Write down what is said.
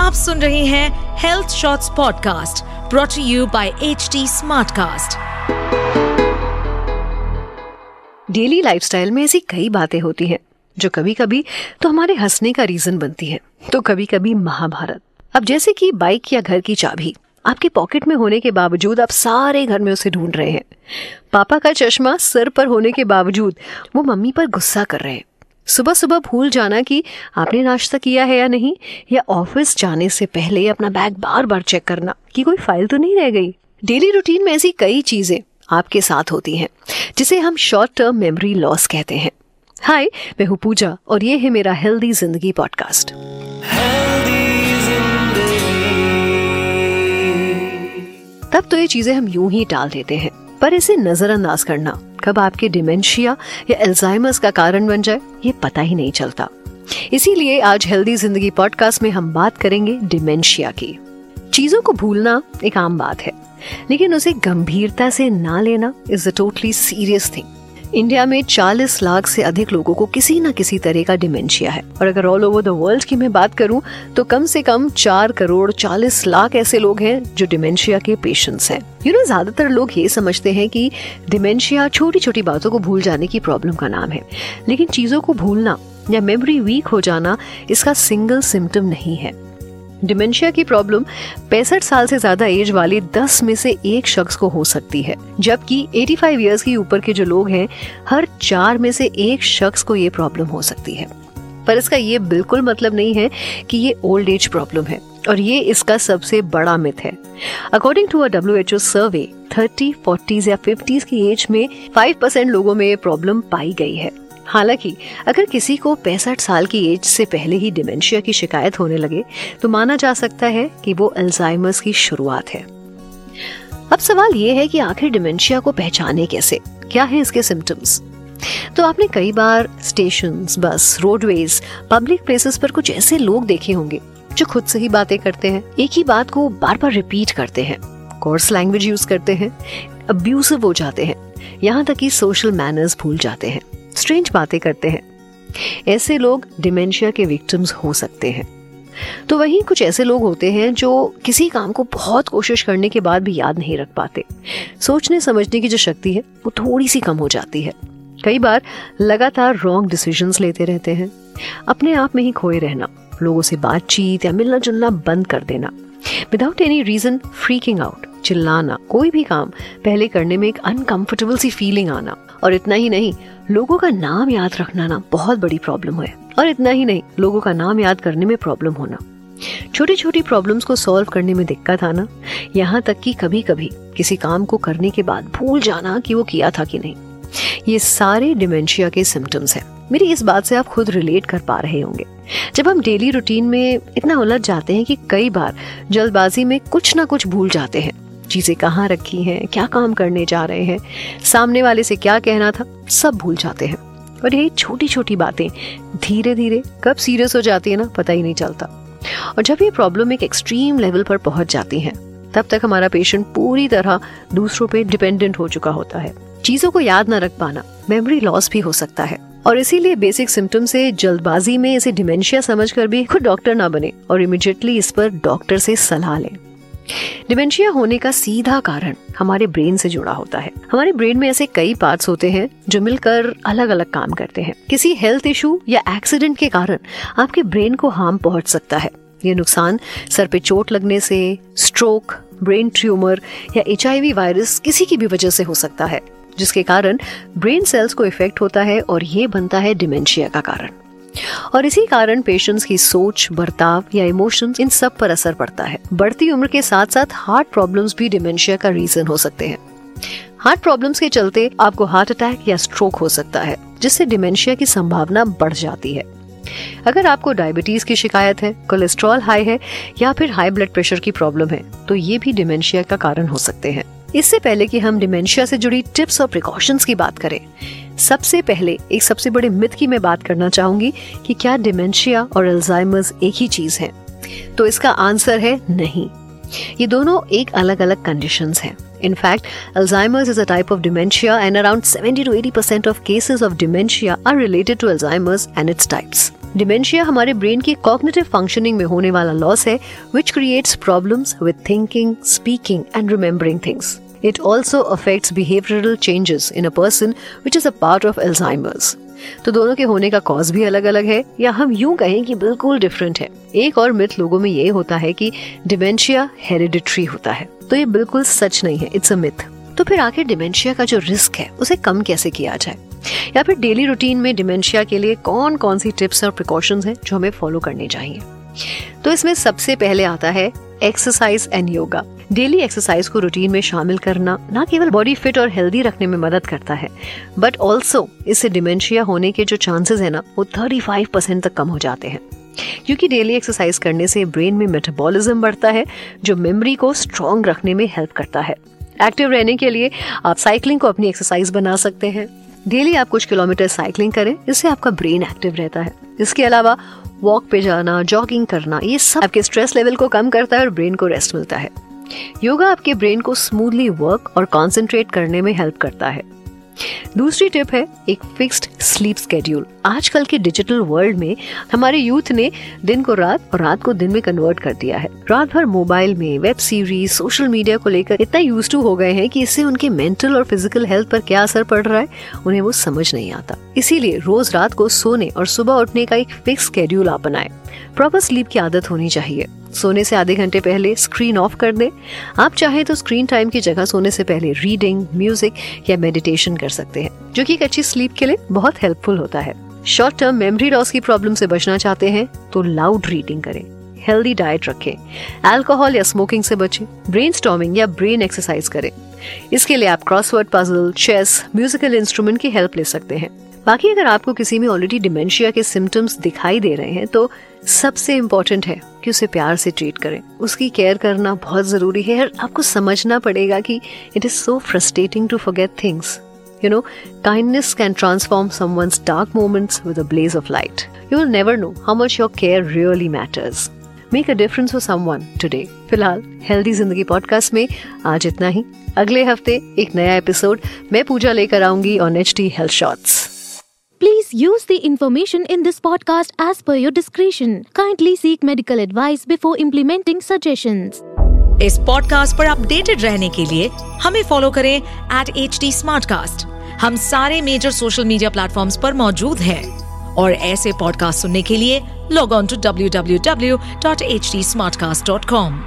आप सुन रहे हैं health shorts podcast brought you by H T Smartcast daily lifestyle में ऐसी कई बातें होती हैं, जो कभी कभी तो हमारे हंसने का रीजन बनती है। तो कभी कभी महाभारत। अब जैसे कि बाइक या घर की चाबी, आपके पॉकेट में होने के बावजूद आप सारे घर में उसे ढूंढ रहे हैं। पापा का चश्मा सर पर होने के बावजूद वो मम्मी पर गुस्सा कर रहे हैं। सुबह सुबह भूल जाना कि आपने नाश्ता किया है या नहीं या ऑफ़िस जाने से पहले अपना बैग बार बार चेक करना कि कोई फ़ाइल तो नहीं रह गई। डेली रूटीन में ऐसी कई चीज़ें आपके साथ होती हैं जिसे हम शॉर्ट टर्म मेमोरी लॉस कहते हैं। हाय मैं हूँ पूजा और ये है मेरा हेल्दी ज़िंदगी पॉडकास्ट। तब तो ये चीज़ें हम यूँ ही टाल देते हैं पर इसे नजरअंदाज करना कब आपके डिमेंशिया या एल्जाइमर्स का कारण बन जाए, ये पता ही नहीं चलता। इसीलिए आज हेल्दी ज़िंदगी पॉडकास्ट में हम बात करेंगे डिमेंशिया की। चीज़ों को भूलना एक आम बात है, लेकिन उसे गंभीरता से ना लेना is a totally serious thing India में 40 लाख से अधिक लोगों को किसी न किसी तरह का डिमेंशिया है। और अगर ऑल ओवर द वर्ल्ड की मैं बात करूँ तो कम से कम चार करोड़ चालीस लाख ऐसे लोग हैं जो डिमेंशिया के पेशेंट्स हैं। यू नो ज़्यादातर लोग ये समझते हैं कि डिमेंशिया छोटी छोटी बातों को भूल जाने की प्रॉब्लम का नाम है। लेकिन चीज़ों को भूलना या मेमोरी वीक हो जाना इसका सिंगल सिम्टम नहीं है। डिमेंशिया की प्रॉब्लम पैंसठ साल से ज़्यादा एज वाले 10 में से एक शख्स को हो सकती है। जबकि 85 इयर्स की ऊपर के जो लोग हैं, हर चार में से एक शख्स को ये प्रॉब्लम हो सकती है। पर इसका ये बिल्कुल मतलब नहीं है कि ये ओल्ड एज प्रॉब्लम है, और ये इसका सबसे बड़ा मिथ है। According to a W H O survey thirty forties या फिफ्टीज की एज में फाइव परसेंट लोगों में ये प्रॉब्लम पाई गई है। हालाँकि, अगर किसी को पैंसठ साल की एज से पहले ही डिमेंशिया की शिकायत होने लगे तो माना जा सकता है कि वो अल्जाइमर्स की शुरुआत है। अब सवाल ये है कि आखिर डिमेंशिया को पहचाने कैसे? क्या है इसके सिम्टम्स तो आपने कई बार station bus roadways public places पर कुछ ऐसे लोग देखे होंगे, जो खुद से ही बातें करते हैं, एक ही बात को बार बार रिपीट करते हैं कोर्स लैंग्वेज यूज़ करते हैं अब्यूसिव हो जाते हैं, यहाँ तक कि सोशल मैनर्स भूल जाते हैं। स्ट्रेंज बातें करते हैं। ऐसे लोग डिमेंशिया के विक्टिम्स हो सकते हैं। तो वहीं कुछ ऐसे लोग होते हैं जो किसी काम को बहुत कोशिश करने के बाद भी याद नहीं रख पाते। सोचने समझने की जो शक्ति है, वो थोड़ी सी कम हो जाती है। कई बार लगातार रॉन्ग डिसीजंस लेते रहते हैं। अपने आप में ही खोए रहना, लोगों से बातचीत या मिलना जुलना बंद कर देना। Without any reason freaking out चिल्लाना, कोई भी काम, पहले करने में एक अनकंफर्टेबल सी फीलिंग आना। और इतना ही नहीं, लोगों का नाम याद रखना ना, बहुत बड़ी प्रॉब्लम है। और इतना ही नहीं, लोगों का नाम याद करने में प्रॉब्लम होना। छोटी छोटी प्रॉब्लम्स को सॉल्व करने में दिक्कत आना, यहाँ तक कि कभी कभी किसी काम को करने के बाद भूल जाना कि वो किया था कि नहीं। ये सारे डिमेंशिया के सिम्टम्स हैं। मेरी इस बात से आप खुद रिलेट कर पा रहे होंगे। जब हम डेली रूटीन में इतना उलझ जाते हैं कि कई बार जल्दबाजी में कुछ ना कुछ भूल जाते हैं चीज़ें कहाँ रखी हैं, क्या काम करने जा रहे हैं, सामने वाले से क्या कहना था, सब भूल जाते हैं। और ये छोटी छोटी बातें धीरे धीरे कब सीरियस हो जाती है ना, पता ही नहीं चलता। और जब ये प्रॉब्लम एक एक्सट्रीम लेवल पर पहुँच जाती है, तब तक हमारा पेशेंट पूरी तरह दूसरों पे डिपेंडेंट हो चुका होता है। चीज़ों को याद न रख पाना मेमोरी लॉस भी हो सकता है। और इसीलिए बेसिक सिम्टम से, जल्दबाजी में इसे डिमेंशिया समझकर भी खुद डॉक्टर ना बने और इमिजिएटली इस पर डॉक्टर से सलाह लें। डिमेंशिया होने का सीधा कारण हमारे ब्रेन से जुड़ा होता है। हमारे ब्रेन में ऐसे कई पार्ट्स होते हैं जो मिलकर अलग अलग काम करते हैं। किसी हेल्थ इशू या एक्सीडेंट के कारण आपके ब्रेन को हार्म पहुँच सकता है। ये नुकसान सर पे चोट लगने से स्ट्रोक ब्रेन ट्यूमर या एचआईवी वायरस किसी की भी वजह से हो सकता है, जिसके कारण ब्रेन सेल्स को इफ़ेक्ट होता है और ये बनता है डिमेंशिया का कारण। और इसी कारण पेशेंट्स की सोच, बर्ताव या इमोशंस इन सब पर असर पड़ता है। बढ़ती उम्र के साथ साथ हार्ट प्रॉब्लम्स भी डिमेंशिया का रीजन हो सकते हैं। हार्ट प्रॉब्लम्स के चलते आपको हार्ट अटैक या स्ट्रोक हो सकता है, जिससे डिमेंशिया की संभावना बढ़ जाती है। अगर आपको डायबिटीज़ की शिकायत है कोलेस्ट्रॉल हाई है, या फिर हाई ब्लड प्रेशर की प्रॉब्लम है तो ये भी डिमेंशिया का कारण हो सकते हैं। इससे पहले कि हम डिमेंशिया से जुड़ी टिप्स और प्रिकॉशंस की बात करें सबसे पहले, एक सबसे बड़े मिथ की मैं बात करना चाहूँगी कि क्या डिमेंशिया और अल्जाइमर्स एक ही चीज़ है? तो इसका आंसर है नहीं। ये दोनों एक अलग अलग कंडीशन हैं in fact Alzheimer's is a type of dementia and around 70 to 80 percent of cases of dementia are related to Alzheimer's and its types. Dementia हमारे ब्रेन की कॉग्निटिव फंक्शनिंग में होने वाला लॉस है which creates problems with thinking speaking and remembering things It also affects behavioral changes in a person, which is a part of Alzheimer's. तो दोनों के होने का कॉज भी अलग अलग है, या हम यूँ कहें कि बिल्कुल डिफरेंट है। एक और मिथ लोगों में ये होता है कि डिमेंशिया हेरिडिट्री होता है। तो ये बिल्कुल सच नहीं है इट्स अ मिथ तो फिर आखिर डिमेंशिया का जो रिस्क है, उसे कम कैसे किया जाए? या फिर डेली रूटीन में डिमेंशिया के लिए कौन कौन सी टिप्स और प्रिकॉशंस हैं जो हमें फॉलो करने चाहिए? तो इसमें सबसे पहले आता है exercise and yoga daily exercise को रूटीन में शामिल करना न केवल बॉडी फिट और हेल्दी रखने में मदद करता है बट ऑल्सो इससे डिमेंशिया होने के जो चांसेस है ना, वो 35 परसेंट तक कम हो जाते हैं। क्योंकि डेली एक्सरसाइज करने से ब्रेन में मेटाबॉलिज्म बढ़ता है, जो मेमोरी को स्ट्रॉन्ग रखने में हेल्प करता है। एक्टिव रहने के लिए आप साइकिलिंग को अपनी एक्सरसाइज बना सकते हैं। डेली आप कुछ किलोमीटर साइकिलिंग करें, इससे आपका ब्रेन एक्टिव रहता है। इसके अलावा वॉक पे जाना जॉगिंग करना, ये सब आपके स्ट्रेस लेवल को कम करता है और ब्रेन को रेस्ट मिलता है। योगा आपके ब्रेन को स्मूथली वर्क और कॉन्सेंट्रेट करने में हेल्प करता है। दूसरी टिप है, एक फिक्स्ड स्लीप स्केड्यूल आजकल के डिजिटल वर्ल्ड में हमारे यूथ ने दिन को रात और रात को दिन में कन्वर्ट कर दिया है। रात भर मोबाइल में वेब सीरीज़ सोशल मीडिया को लेकर इतना यूज़ टू हो गए हैं कि इससे उनके मेंटल और फ़िज़िकल हेल्थ पर क्या असर पड़ रहा है, उन्हें वो समझ नहीं आता। इसीलिए रोज रात को सोने और सुबह उठने का एक फिक्स स्केड्यूल आप बनाए। प्रॉपर स्लीप की आदत होनी चाहिए। सोने से आधे घंटे पहले स्क्रीन ऑफ़ कर दें। आप चाहें तो स्क्रीन टाइम की जगह सोने से पहले रीडिंग म्यूज़िक या मेडिटेशन कर सकते हैं, जो कि एक अच्छी स्लीप के लिए बहुत हेल्पफुल होता है। शॉर्ट टर्म मेमोरी लॉस की प्रॉब्लम से बचना चाहते हैं तो लाउड रीडिंग करें। हेल्दी डाइट रखें। अल्कोहल या स्मोकिंग से बचें। ब्रेन या ब्रेन एक्सरसाइज करें। इसके लिए आप crossword puzzle chess musical instrument की हेल्प ले सकते हैं। बाकी अगर आपको किसी में ऑलरेडी डिमेंशिया के सिम्टम्स दिखाई दे रहे हैं तो सबसे इम्पोर्टेंट है कि उसे प्यार से ट्रीट करें। उसकी केयर करना बहुत ज़रूरी है और आपको समझना पड़ेगा कि it is so frustrating to forget things you know kindness can transform someone's dark moments with a blaze of light you will never know how much your care really matters make a difference for someone today फ़िलहाल healthy ज़िंदगी podcast में आज इतना ही। अगले हफ़्ते एक नया episode मैं पूजा लेकर आऊँगी on H T health shorts Please use the information in this podcast as per your discretion. Kindly seek medical advice before implementing suggestions. इस पॉडकास्ट पर अपडेटेड रहने के लिए हमें फॉलो करें एट एच डी हम सारे मेजर सोशल मीडिया प्लेटफॉर्म्स पर मौजूद हैं और ऐसे पॉडकास्ट सुनने के लिए log on to W W W dot H D smart cast dot com